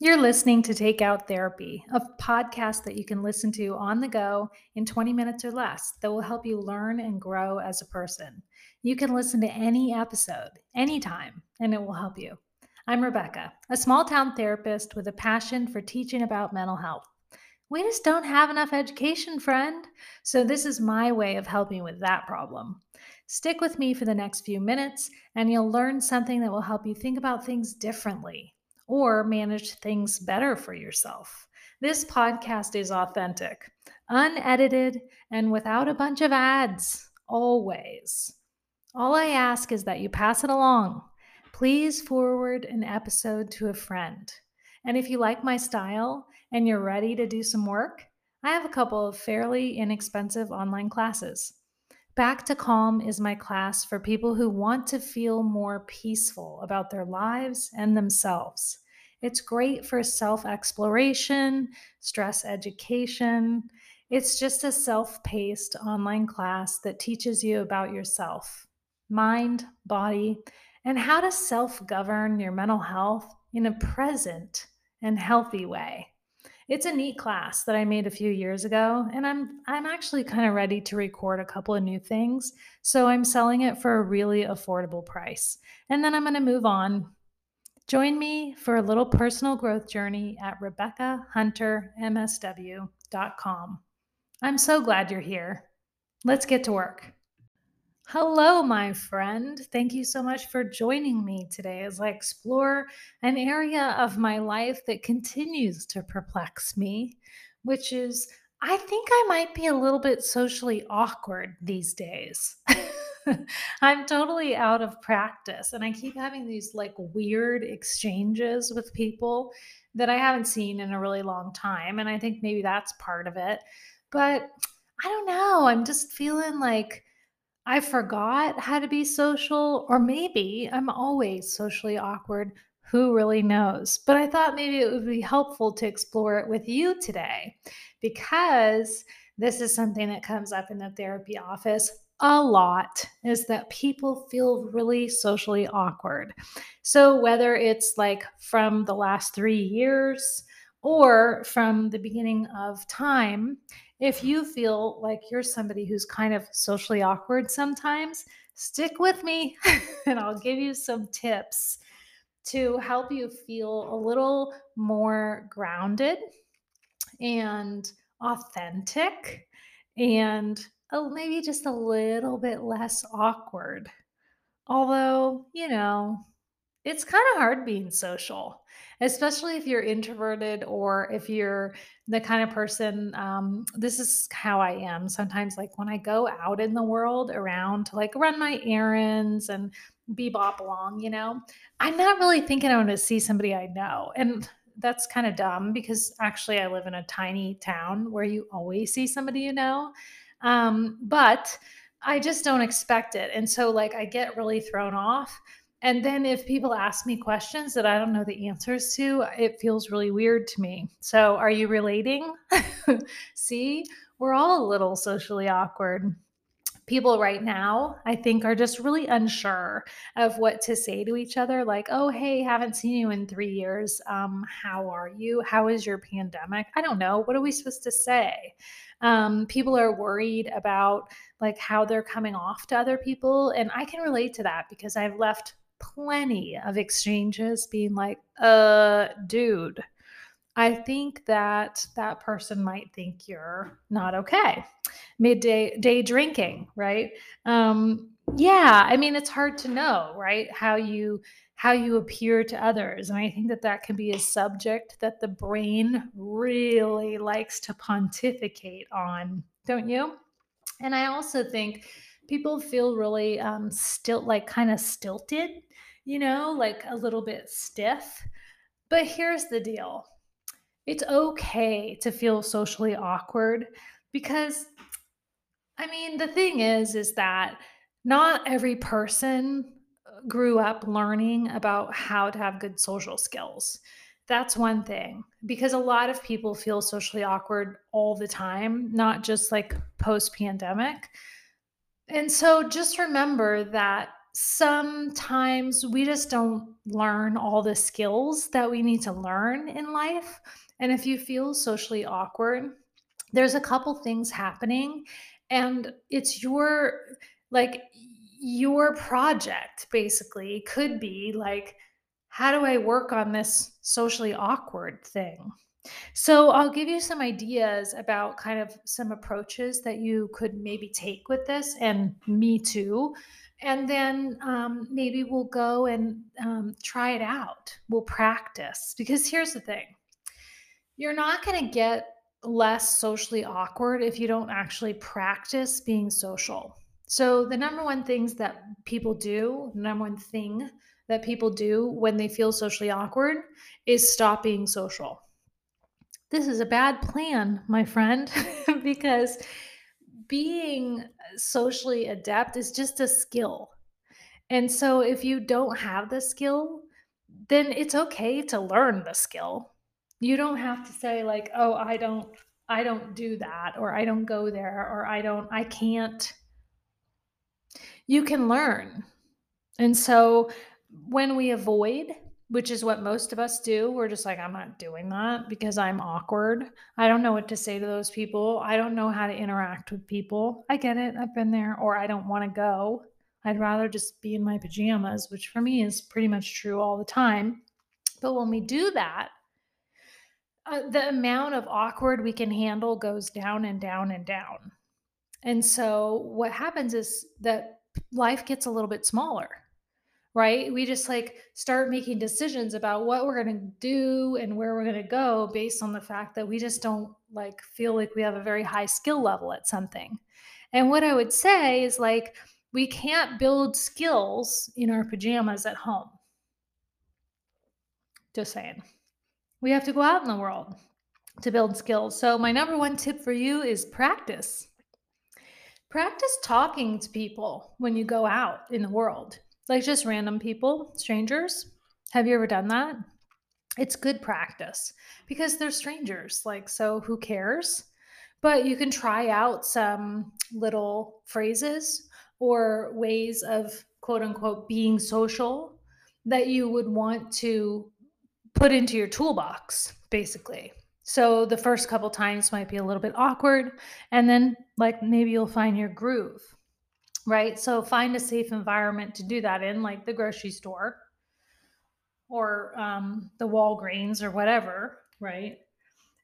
You're listening to Take Out Therapy, a podcast that you can listen to on the go in 20 minutes or less that will help you learn and grow as a person. You can listen to any episode, anytime, and it will help you. I'm Rebecca, a small town therapist with a passion for teaching about mental health. We just don't have enough education, friend. So, this is my way of helping with that problem. Stick with me for the next few minutes, and you'll learn something that will help you think about things differently or manage things better for yourself. This podcast is authentic, unedited, and without a bunch of ads, always. All I ask is that you pass it along. Please forward an episode to a friend. And if you like my style and you're ready to do some work, I have a couple of fairly inexpensive online classes. Back to Calm is my class for people who want to feel more peaceful about their lives and themselves. It's great for self exploration, stress education. It's just a self paced online class that teaches you about yourself, mind, body, and how to self govern your mental health in a present and healthy way. It's a neat class that I made a few years ago, and I'm I'm actually kind of ready to record a couple of new things. So I'm selling it for a really affordable price. And then I'm going to move on. Join me for a little personal growth journey at RebeccaHunterMSW.com. I'm so glad you're here. Let's get to work. Hello, my friend. Thank you so much for joining me today as I explore an area of my life that continues to perplex me, which is I think I might be a little bit socially awkward these days. I'm totally out of practice and I keep having these like weird exchanges with people that I haven't seen in a really long time. And I think maybe that's part of it. But I don't know. I'm just feeling like I forgot how to be social, or maybe I'm always socially awkward. Who really knows? But I thought maybe it would be helpful to explore it with you today because this is something that comes up in the therapy office a lot is that people feel really socially awkward. So, whether it's like from the last three years or from the beginning of time, if you feel like you're somebody who's kind of socially awkward sometimes, stick with me and I'll give you some tips to help you feel a little more grounded and authentic and oh, maybe just a little bit less awkward. Although, you know, it's kind of hard being social, especially if you're introverted or if you're the kind of person. Um, this is how I am sometimes. Like when I go out in the world around to like run my errands and bebop along, you know, I'm not really thinking I want to see somebody I know. And that's kind of dumb because actually I live in a tiny town where you always see somebody you know. Um, but I just don't expect it. And so, like, I get really thrown off. And then if people ask me questions that I don't know the answers to, it feels really weird to me. So, are you relating? See, we're all a little socially awkward. People right now, I think, are just really unsure of what to say to each other. Like, oh, hey, haven't seen you in three years. Um, how are you? How is your pandemic? I don't know. What are we supposed to say? Um, people are worried about like how they're coming off to other people. And I can relate to that because I've left plenty of exchanges being like, uh, dude, I think that that person might think you're not okay. Midday day drinking, right? Um, yeah, I mean, it's hard to know, right? How you how you appear to others. And I think that that can be a subject that the brain really likes to pontificate on, don't you? And I also think people feel really um, still like kind of stilted you know, like a little bit stiff. But here's the deal it's okay to feel socially awkward because, I mean, the thing is, is that not every person uh, grew up learning about how to have good social skills. That's one thing because a lot of people feel socially awkward all the time, not just like post pandemic. And so just remember that sometimes we just don't learn all the skills that we need to learn in life. And if you feel socially awkward, there's a couple things happening and it's your like your project basically could be like how do I work on this socially awkward thing? So, I'll give you some ideas about kind of some approaches that you could maybe take with this, and me too. And then um, maybe we'll go and um, try it out. We'll practice. Because here's the thing you're not going to get less socially awkward if you don't actually practice being social. So, the number one things that people do, number one thing that people do when they feel socially awkward is stop being social. This is a bad plan, my friend, because being socially adept is just a skill. And so if you don't have the skill, then it's okay to learn the skill. You don't have to say like, "Oh, I don't I don't do that," or "I don't go there," or "I don't I can't." You can learn. And so when we avoid, which is what most of us do, we're just like, I'm not doing that because I'm awkward. I don't know what to say to those people. I don't know how to interact with people. I get it. I've been there, or I don't want to go. I'd rather just be in my pajamas, which for me is pretty much true all the time. But when we do that, uh, the amount of awkward we can handle goes down and down and down. And so what happens is that life gets a little bit smaller right? We just like start making decisions about what we're going to do and where we're going to go based on the fact that we just don't like feel like we have a very high skill level at something. And what I would say is like, we can't build skills in our pajamas at home. Just saying. We have to go out in the world to build skills. So, my number one tip for you is practice. Practice talking to people when you go out in the world. Like just random people, strangers. Have you ever done that? It's good practice because they're strangers. Like, so who cares? But you can try out some little phrases or ways of quote unquote being social that you would want to put into your toolbox, basically. So the first couple times might be a little bit awkward, and then like maybe you'll find your groove right? So find a safe environment to do that in, like the grocery store or um, the Walgreens or whatever, right?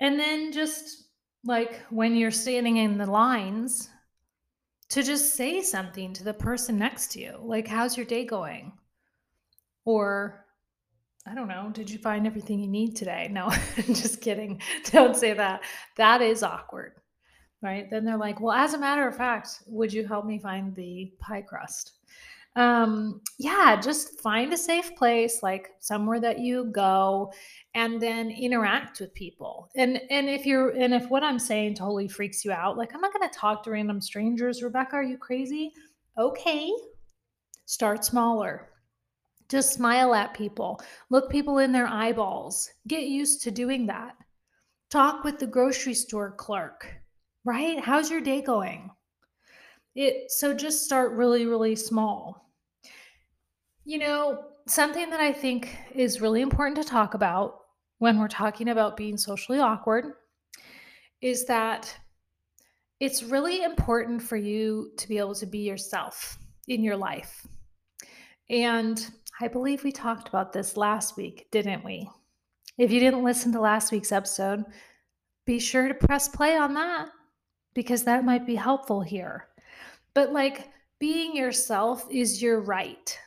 And then just like when you're standing in the lines, to just say something to the person next to you, like, how's your day going? Or, I don't know, did you find everything you need today? No, just kidding. Don't say that. That is awkward right? Then they're like, well, as a matter of fact, would you help me find the pie crust? Um, yeah, just find a safe place, like somewhere that you go, and then interact with people. And and if you're and if what I'm saying totally freaks you out, like I'm not gonna talk to random strangers. Rebecca, are you crazy? Okay. Start smaller. Just smile at people. Look people in their eyeballs. Get used to doing that. Talk with the grocery store clerk right? How's your day going? It so just start really really small. You know, something that I think is really important to talk about when we're talking about being socially awkward is that it's really important for you to be able to be yourself in your life. And I believe we talked about this last week, didn't we? If you didn't listen to last week's episode, be sure to press play on that because that might be helpful here. But like being yourself is your right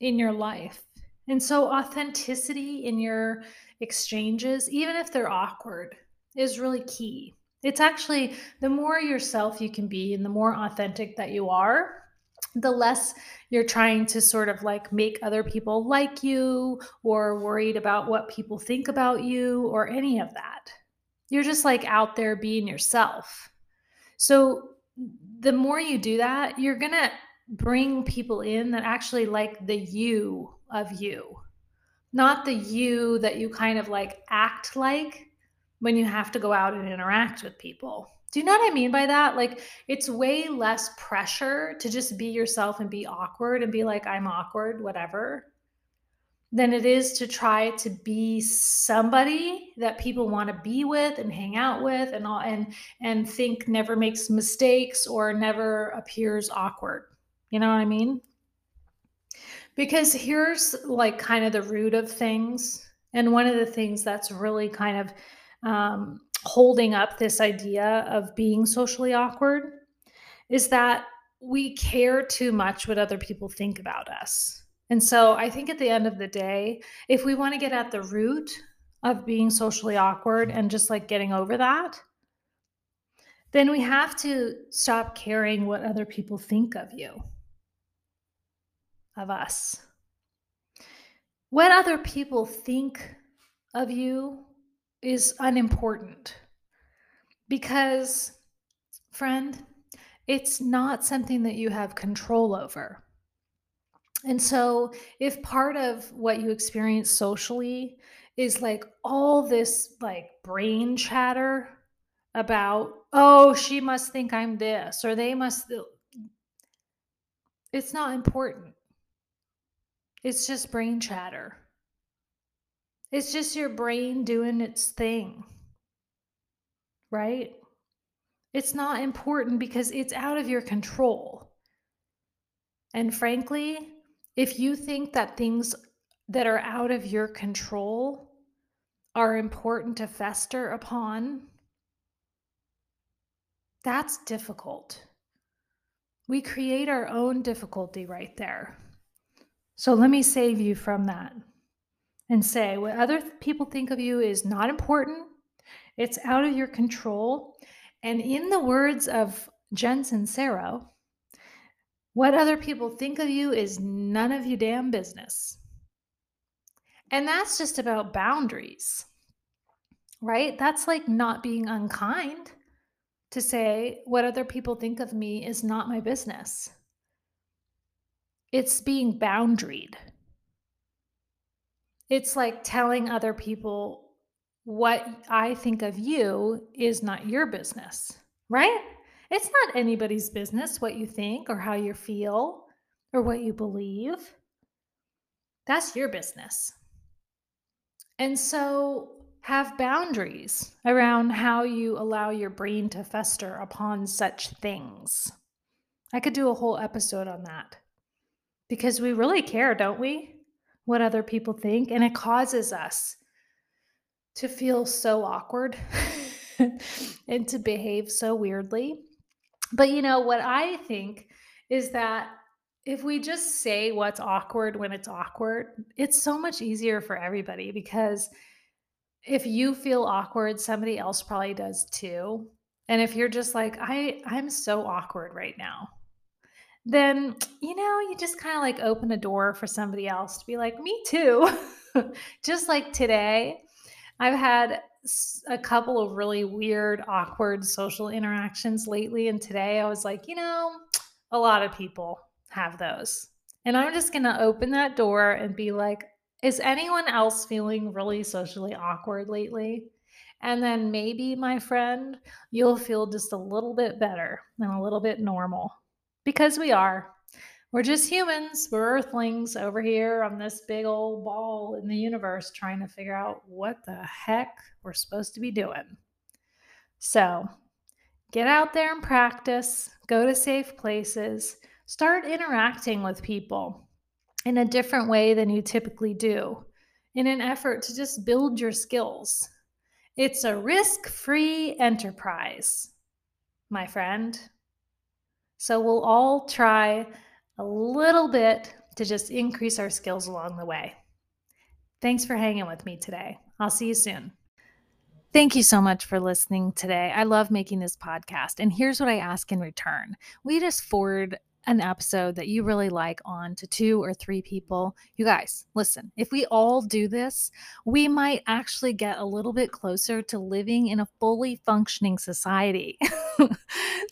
in your life. And so authenticity in your exchanges, even if they're awkward, is really key. It's actually the more yourself you can be and the more authentic that you are, the less you're trying to sort of like make other people like you or worried about what people think about you or any of that. You're just like out there being yourself. So the more you do that, you're going to bring people in that actually like the you of you, not the you that you kind of like act like when you have to go out and interact with people. Do you know what I mean by that? Like, it's way less pressure to just be yourself and be awkward and be like, I'm awkward, whatever, than it is to try to be somebody that people want to be with and hang out with and all and and think never makes mistakes or never appears awkward. You know what I mean? Because here's like kind of the root of things. And one of the things that's really kind of um, holding up this idea of being socially awkward is that we care too much what other people think about us. And so I think at the end of the day, if we want to get at the root of being socially awkward mm-hmm. and just like getting over that, then we have to stop caring what other people think of you, of us. What other people think of you is unimportant because, friend, it's not something that you have control over. And so, if part of what you experience socially is like all this like brain chatter about, oh, she must think I'm this, or they must, it's not important. It's just brain chatter. It's just your brain doing its thing, right? It's not important because it's out of your control. And frankly, if you think that things that are out of your control are important to fester upon, that's difficult. We create our own difficulty right there. So let me save you from that and say what other people think of you is not important, it's out of your control. And in the words of Jen Sincero, what other people think of you is none of your damn business. And that's just about boundaries, right? That's like not being unkind to say what other people think of me is not my business. It's being boundaried. It's like telling other people what I think of you is not your business, right? It's not anybody's business what you think or how you feel or what you believe. That's your business. And so have boundaries around how you allow your brain to fester upon such things. I could do a whole episode on that because we really care, don't we? what other people think. And it causes us to feel so awkward and to behave so weirdly. But you know, what I think is that if we just say what's awkward when it's awkward, it's so much easier for everybody because if you feel awkward, somebody else probably does too. And if you're just like, I, I'm so awkward right now, then you know you just kind of like open a door for somebody else to be like me too just like today i've had a couple of really weird awkward social interactions lately and today i was like you know a lot of people have those and i'm just going to open that door and be like is anyone else feeling really socially awkward lately and then maybe my friend you'll feel just a little bit better and a little bit normal because we are. We're just humans. We're earthlings over here on this big old ball in the universe trying to figure out what the heck we're supposed to be doing. So get out there and practice, go to safe places, start interacting with people in a different way than you typically do in an effort to just build your skills. It's a risk free enterprise, my friend. So we'll all try a little bit to just increase our skills along the way. Thanks for hanging with me today. I'll see you soon. Thank you so much for listening today. I love making this podcast. And here's what I ask in return we just forward an episode that you really like on to two or three people. You guys, listen, if we all do this, we might actually get a little bit closer to living in a fully functioning society.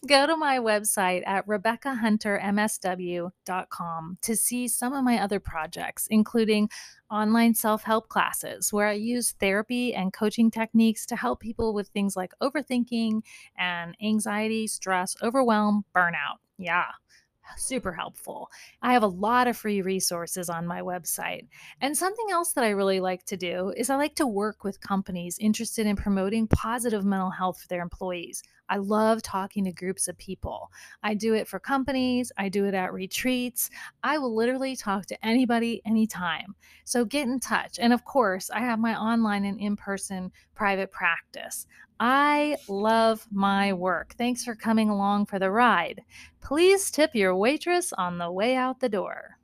Go to my website at RebeccaHunterMSW.com to see some of my other projects, including online self help classes where I use therapy and coaching techniques to help people with things like overthinking and anxiety, stress, overwhelm, burnout. Yeah super helpful. I have a lot of free resources on my website. And something else that I really like to do is I like to work with companies interested in promoting positive mental health for their employees. I love talking to groups of people. I do it for companies, I do it at retreats. I will literally talk to anybody anytime. So get in touch. And of course, I have my online and in person private practice. I love my work. Thanks for coming along for the ride. Please tip your waitress on the way out the door.